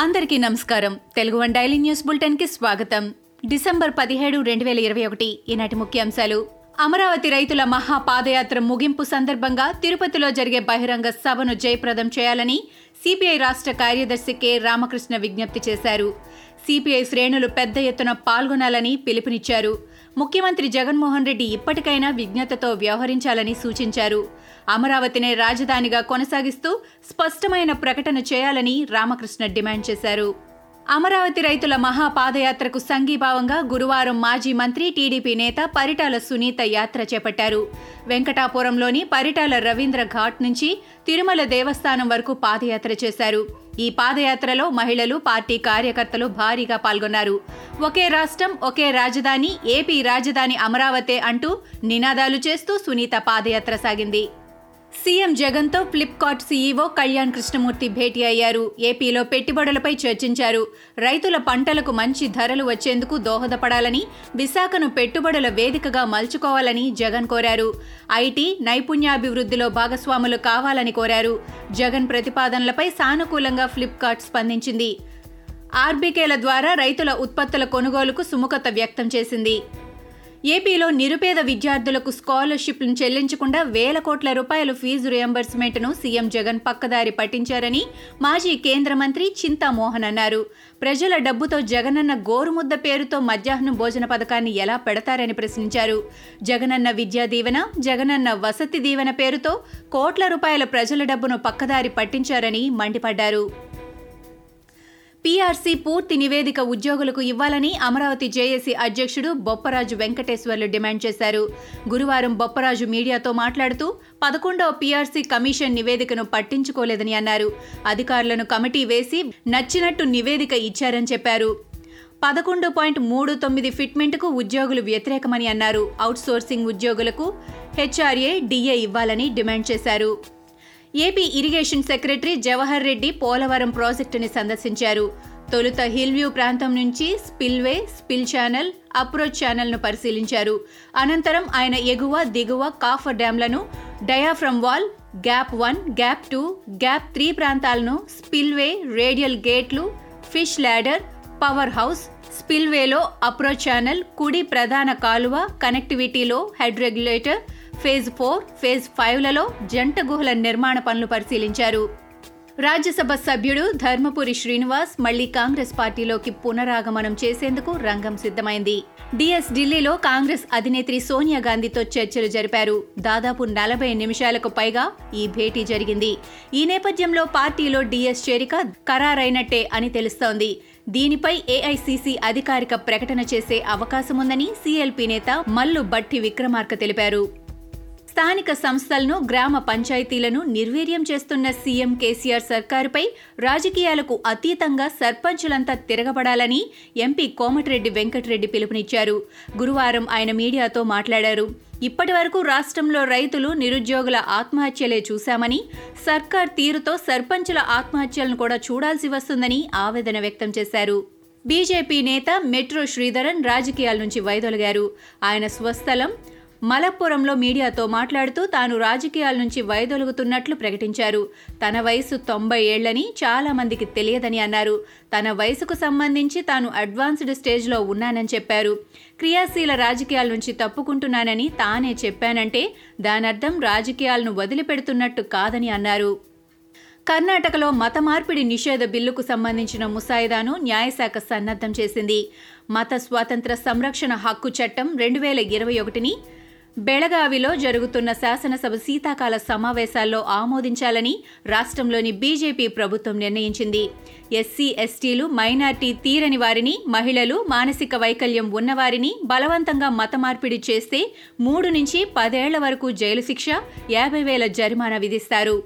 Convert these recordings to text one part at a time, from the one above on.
అందరికీ నమస్కారం. Telugu one daily news బులెటిన్కి స్వాగతం. డిసెంబర్ పదిహేడు రెండు వేల ఇరవై ఒకటి ఈనాటి ముఖ్యాంశాలు. అమరావతి రైతుల మహా పాదయాత్ర ముగింపు సందర్భంగా తిరుపతిలో జరిగే బహిరంగ సభను జయప్రదం చేయాలని సిపిఐ రాష్ట్ర కార్యదర్శి కె. రామకృష్ణ విజ్ఞప్తి చేశారు. సిపిఐ శ్రేణులు పెద్ద ఎత్తున పాల్గొనాలని పిలుపునిచ్చారు. ముఖ్యమంత్రి జగన్మోహన్ రెడ్డి ఇప్పటికైనా విజ్ఞతతో వ్యవహరించాలని సూచించారు. అమరావతినే రాజధానిగా కొనసాగిస్తూ స్పష్టమైన ప్రకటన చేయాలని రామకృష్ణ డిమాండ్ చేశారు. అమరావతి రైతుల మహాపాదయాత్రకు సంఘీభావంగా గురువారం మాజీ మంత్రి టీడీపీ నేత పరిటాల సునీత యాత్ర చేపట్టారు. వెంకటాపురంలోని పరిటాల రవీంద్ర ఘాట్ నుంచి తిరుమల దేవస్థానం వరకు పాదయాత్ర చేశారు. ఈ పాదయాత్రలో మహిళలు పార్టీ కార్యకర్తలు భారీగా పాల్గొన్నారు. ఒకే రాష్ట్రం ఒకే రాజధాని ఏపీ రాజధాని అమరావతే అంటూ నినాదాలు చేస్తూ సునీత పాదయాత్ర సాగింది. సీఎం జగన్తో ఫ్లిప్కార్ట్ సీఈఓ కళ్యాణ్ కృష్ణమూర్తి భేటీ అయ్యారు. ఏపీలో పెట్టుబడులపై చర్చించారు. రైతుల పంటలకు మంచి ధరలు వచ్చేందుకు దోహదపడాలని విశాఖను పెట్టుబడుల వేదికగా మలుచుకోవాలని జగన్ కోరారు. ఐటీ నైపుణ్యాభివృద్ధిలో భాగస్వాములు కావాలని కోరారు. జగన్ ప్రతిపాదనలపై సానుకూలంగా ఫ్లిప్కార్ట్ స్పందించింది. ఆర్బీకేల ద్వారా రైతుల ఉత్పత్తుల కొనుగోలుకు సుముఖత వ్యక్తం చేసింది. ఏపీలో నిరుపేద విద్యార్థులకు స్కాలర్షిప్లను చెల్లించకుండా వేల కోట్ల రూపాయల ఫీజు రియంబర్స్మెంట్ను సీఎం జగన్ పక్కదారి పట్టించారని మాజీ కేంద్ర మంత్రి చింతామోహన్ అన్నారు. ప్రజల డబ్బుతో జగనన్న గోరుముద్ద పేరుతో మధ్యాహ్నం భోజన పథకాన్ని ఎలా పెడతారని ప్రశ్నించారు. జగనన్న విద్యా దీవెన జగనన్న వసతి దీవెన పేరుతో కోట్ల రూపాయల ప్రజల డబ్బును పక్కదారి పట్టించారని మండిపడ్డారు. పీఆర్సీ పూర్తి నివేదిక ఉద్యోగులకు ఇవ్వాలని అమరావతి జేఏసీ అధ్యక్షుడు బొప్పరాజు వెంకటేశ్వర్లు డిమాండ్ చేశారు. గురువారం బొప్పరాజు మీడియాతో మాట్లాడుతూ పదకొండవ పీఆర్సీ కమిషన్ నివేదికను పట్టించుకోలేదని అన్నారు. అధికారులను కమిటీ వేసి నచ్చినట్టు నివేదిక ఇచ్చారని చెప్పారు. పదకొండు పాయింట్ మూడు తొమ్మిది ఫిట్మెంట్కు ఉద్యోగులు వ్యతిరేకమని అన్నారు. అవుట్సోర్సింగ్ ఉద్యోగులకు హెచ్ఆర్ఏ డిఏ ఇవ్వాలని డిమాండ్ చేశారు. AP irrigation secretary Jawahar Reddy Polavaram ప్రాజెక్టుని సందర్శించారు. తొలుత హిల్ వ్యూ ప్రాంతం నుంచి స్పిల్వే స్పిల్ ఛానల్ అప్రోచ్ ఛానల్ను పరిశీలించారు. అనంతరం ఆయన ఎగువ దిగువ coffer డ్యాంలను diaphragm wall gap one gap two gap three ప్రాంతాలను స్పిల్వే రేడియల్ గేట్లు ఫిష్ ల్యాడర్ పవర్ హౌస్ స్పిల్వేలో అప్రోచ్ ఛానల్ కుడి ప్రధాన కాలువ కనెక్టివిటీలో head regulator phase four phase ఫైవ్లలో జంట గుహల నిర్మాణ పనులు పరిశీలించారు. రాజ్యసభ సభ్యుడు ధర్మపురి శ్రీనివాస్ మళ్ళీ కాంగ్రెస్ పార్టీలోకి పునరాగమనం చేసేందుకు రంగం సిద్ధమైంది. డిఎస్ ఢిల్లీలో కాంగ్రెస్ అధినేత్రి సోనియా గాంధీతో చర్చలు జరిపారు. దాదాపు నలభై నిమిషాలకు పైగా ఈ భేటీ జరిగింది. ఈ నేపథ్యంలో పార్టీలో డిఎస్ చేరిక ఖరారైనట్టే అని తెలుస్తోంది. దీనిపై ఏఐసీసీ అధికారిక ప్రకటన చేసే అవకాశముందని సీఎల్పీ నేత మల్లు బట్టి విక్రమార్క తెలిపారు. స్థానిక సంస్థలను గ్రామ పంచాయతీలను నిర్వీర్యం చేస్తున్న సీఎం కేసీఆర్ సర్కారుపై రాజకీయాలకు అతీతంగా సర్పంచులంతా తిరగబడాలని ఎంపీ కోమటిరెడ్డి వెంకటరెడ్డి పిలుపునిచ్చారు. గురువారం ఆయన మీడియాతో మాట్లాడారు. ఇప్పటి వరకు రాష్ట్రంలో రైతులు నిరుద్యోగుల ఆత్మహత్యలే చూశామని సర్కార్ తీరుతో సర్పంచుల ఆత్మహత్యలను కూడా చూడాల్సి వస్తుందని ఆవేదన వ్యక్తం చేశారు. బీజేపీ నేత మెట్రో శ్రీధరన్ రాజకీయాల నుంచి వైదొలిగారు. ఆయన స్వస్థలం మలప్పురంలో మీడియాతో మాట్లాడుతూ తాను రాజకీయాల నుంచి వైదొలుగుతున్నట్లు ప్రకటించారు. తన వయసు తొంభై ఏళ్ళని చాలా మందికి తెలియదని అన్నారు. తన వయసుకు సంబంధించి తాను అడ్వాన్స్డ్ స్టేజ్లో ఉన్నానని చెప్పారు. క్రియాశీల రాజకీయాల నుంచి తప్పుకుంటున్నానని తానే చెప్పానంటే దానర్థం రాజకీయాలను వదిలిపెడుతున్నట్టు కాదని అన్నారు. కర్ణాటకలో మత మార్పిడి నిషేధ బిల్లుకు సంబంధించిన ముసాయిదాను న్యాయశాఖ సన్నద్ధం చేసింది. మత స్వాతంత్ర సంరక్షణ హక్కు చట్టం రెండు వేల ఇరవై ఒకటిని బెళగావిలో జరుగుతున్న శాసనసభ శీతాకాల సమావేశాల్లో ఆమోదించాలని రాష్ట్రంలోని బీజేపీ ప్రభుత్వం నిర్ణయించింది. ఎస్సీ ఎస్టీలు మైనార్టీ తీరని వారిని మహిళలు మానసిక వైకల్యం ఉన్నవారిని బలవంతంగా మత మార్పిడి చేస్తే మూడు నుంచి పదేళ్ళ వరకు జైలు శిక్ష యాభై వేల జరిమానా విధిస్తారు.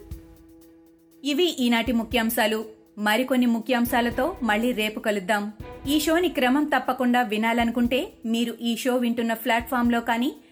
ఇవి ఈనాటి ముఖ్యాంశాలు. మరికొన్ని ముఖ్యాంశాలతో మళ్ళీ రేపు కలుద్దాం. ఈ షోని క్రమం తప్పకుండా వినాలనుకుంటే మీరు ఈ షో వింటున్న ప్లాట్ఫామ్లో కానీ